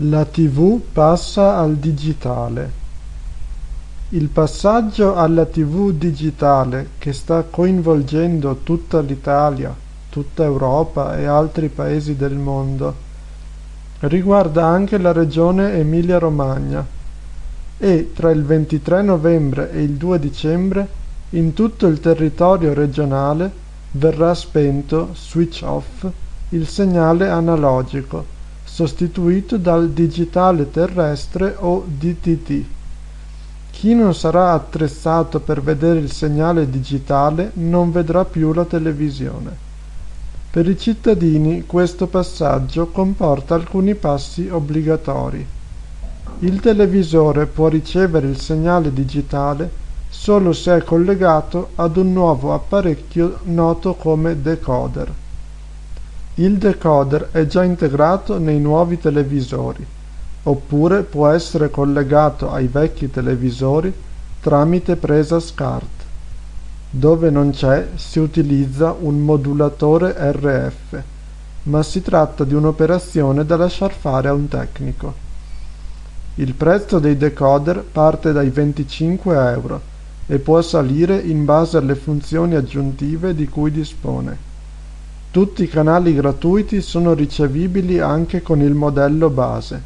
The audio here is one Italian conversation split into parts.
La TV passa al digitale. Il passaggio alla TV digitale, che sta coinvolgendo tutta l'Italia, tutta Europa e altri paesi del mondo, riguarda anche la regione Emilia-Romagna e tra il 23 novembre e il 2 dicembre in tutto il territorio regionale verrà spento (switch off) il segnale analogico, sostituito dal digitale terrestre o DTT. Chi non sarà attrezzato per vedere il segnale digitale non vedrà più la televisione. Per i cittadini questo passaggio comporta alcuni passi obbligatori. Il televisore può ricevere il segnale digitale solo se è collegato ad un nuovo apparecchio noto come decoder. Il decoder è già integrato nei nuovi televisori, oppure può essere collegato ai vecchi televisori tramite presa SCART. Dove non c'è si utilizza un modulatore RF, ma si tratta di un'operazione da lasciar fare a un tecnico. Il prezzo dei decoder parte dai 25 euro e può salire in base alle funzioni aggiuntive di cui dispone. Tutti i canali gratuiti sono ricevibili anche con il modello base.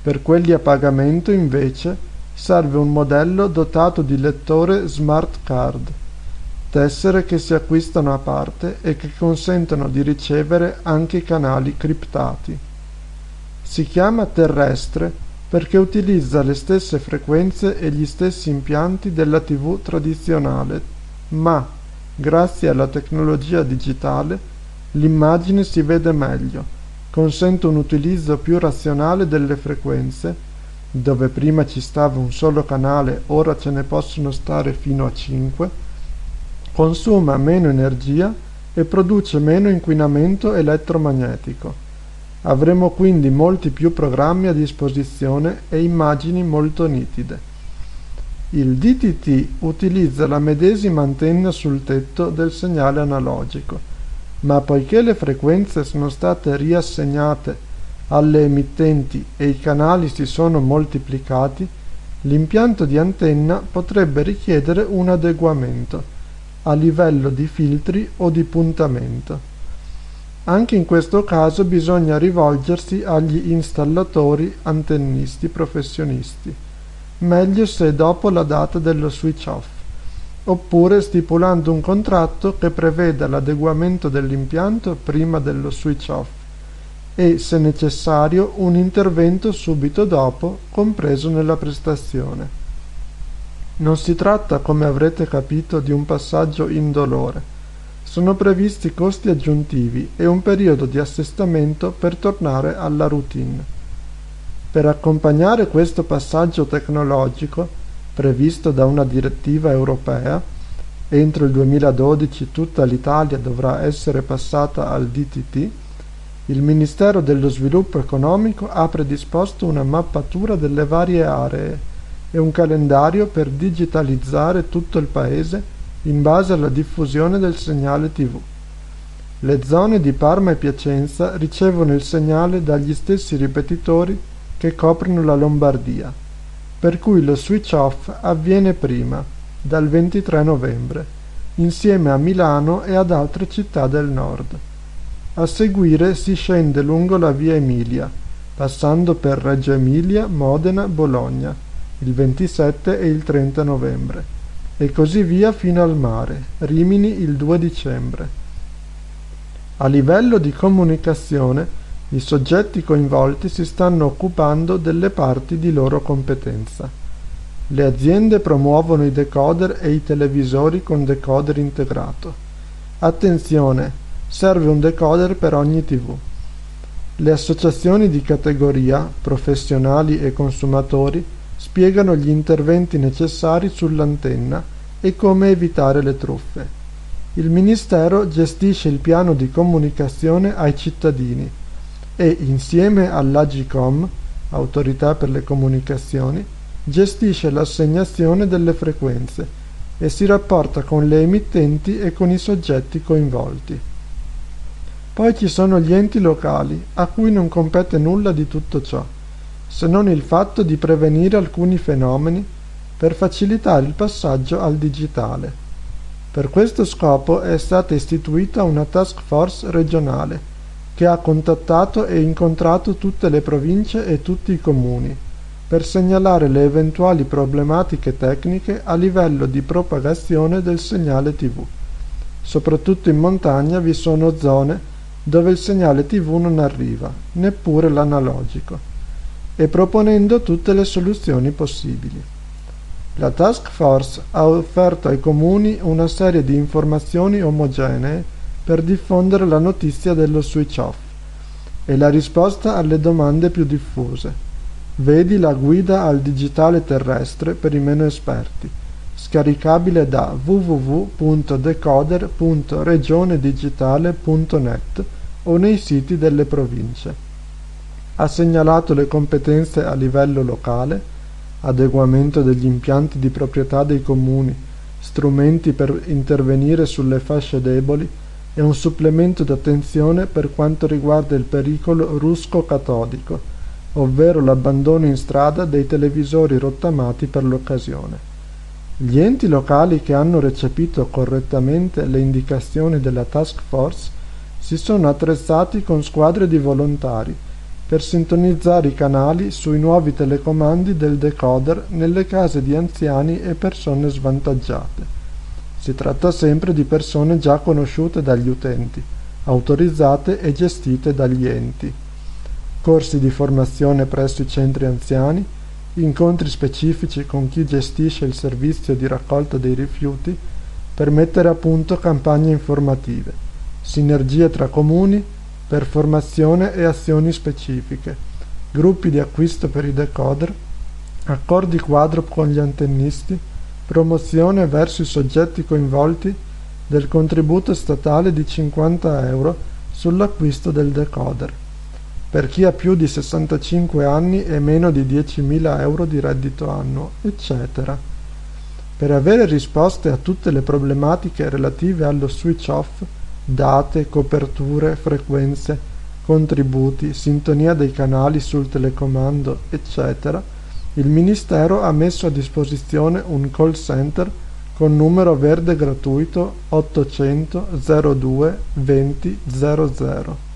Per quelli a pagamento, invece, serve un modello dotato di lettore smart card, tessere che si acquistano a parte e che consentono di ricevere anche i canali criptati. Si chiama terrestre perché utilizza le stesse frequenze e gli stessi impianti della TV tradizionale, ma, grazie alla tecnologia digitale, l'immagine si vede meglio, consente un utilizzo più razionale delle frequenze, dove prima ci stava un solo canale, ora ce ne possono stare fino a 5, consuma meno energia e produce meno inquinamento elettromagnetico. Avremo quindi molti più programmi a disposizione e immagini molto nitide. Il DTT utilizza la medesima antenna sul tetto del segnale analogico, ma poiché le frequenze sono state riassegnate alle emittenti e i canali si sono moltiplicati, l'impianto di antenna potrebbe richiedere un adeguamento a livello di filtri o di puntamento. Anche in questo caso bisogna rivolgersi agli installatori antennisti professionisti, meglio se dopo la data dello switch off, oppure stipulando un contratto che preveda l'adeguamento dell'impianto prima dello switch off e, se necessario, un intervento subito dopo, compreso nella prestazione. Non si tratta, come avrete capito, di un passaggio indolore sono previsti costi aggiuntivi e un periodo di assestamento per tornare alla routine. Per accompagnare questo passaggio tecnologico, previsto da una direttiva europea, entro il 2012 tutta l'Italia dovrà essere passata al DTT, il Ministero dello Sviluppo Economico ha predisposto una mappatura delle varie aree e un calendario per digitalizzare tutto il Paese in base alla diffusione del segnale tv. Le zone di Parma e Piacenza ricevono il segnale dagli stessi ripetitori che coprono la Lombardia, per cui lo switch off avviene prima, dal 23 novembre, insieme a Milano e ad altre città del nord. A seguire si scende lungo la via Emilia, passando per Reggio Emilia, Modena, Bologna, il 27 e il 30 novembre e così via fino al mare, Rimini il 2 dicembre. A livello di comunicazione, i soggetti coinvolti si stanno occupando delle parti di loro competenza. Le aziende promuovono i decoder e i televisori con decoder integrato. Attenzione, serve un decoder per ogni TV. Le associazioni di categoria, professionali e consumatori, spiegano gli interventi necessari sull'antenna e come evitare le truffe. Il Ministero gestisce il piano di comunicazione ai cittadini e, insieme all'Agicom, Autorità per le Comunicazioni, gestisce l'assegnazione delle frequenze e si rapporta con le emittenti e con i soggetti coinvolti. Poi ci sono gli enti locali, a cui non compete nulla di tutto ciò se non il fatto di prevenire alcuni fenomeni per facilitare il passaggio al digitale. Per questo scopo è stata istituita una task force regionale che ha contattato e incontrato tutte le province e tutti i comuni per segnalare le eventuali problematiche tecniche a livello di propagazione del segnale TV. Soprattutto in montagna vi sono zone dove il segnale TV non arriva, neppure l'analogico, e proponendo tutte le soluzioni possibili. La task force ha offerto ai comuni una serie di informazioni omogenee per diffondere la notizia dello switch off e la risposta alle domande più diffuse. Vedi la guida al digitale terrestre per i meno esperti scaricabile da www.decoder.regionedigitale.net o nei siti delle province. Ha segnalato le competenze a livello locale, adeguamento degli impianti di proprietà dei comuni, strumenti per intervenire sulle fasce deboli e un supplemento d'attenzione per quanto riguarda il pericolo rusco-catodico, ovvero l'abbandono in strada dei televisori rottamati per l'occasione. Gli enti locali che hanno recepito correttamente le indicazioni della task force si sono attrezzati con squadre di volontari per sintonizzare i canali sui nuovi telecomandi del decoder nelle case di anziani e persone svantaggiate. Si tratta sempre di persone già conosciute dagli utenti, autorizzate e gestite dagli enti. Corsi di formazione presso i centri anziani, incontri specifici con chi gestisce il servizio di raccolta dei rifiuti per mettere a punto campagne informative, sinergie tra comuni per formazione e azioni specifiche, gruppi di acquisto per i decoder, accordi quadro con gli antennisti, promozione verso i soggetti coinvolti del contributo statale di 50 euro sull'acquisto del decoder per chi ha più di 65 anni e meno di 10.000 euro di reddito annuo, eccetera. Per avere risposte a tutte le problematiche relative allo switch off, date, coperture, frequenze, contributi, sintonia dei canali sul telecomando, eccetera, il Ministero ha messo a disposizione un call center con numero verde gratuito 800 02 20 00.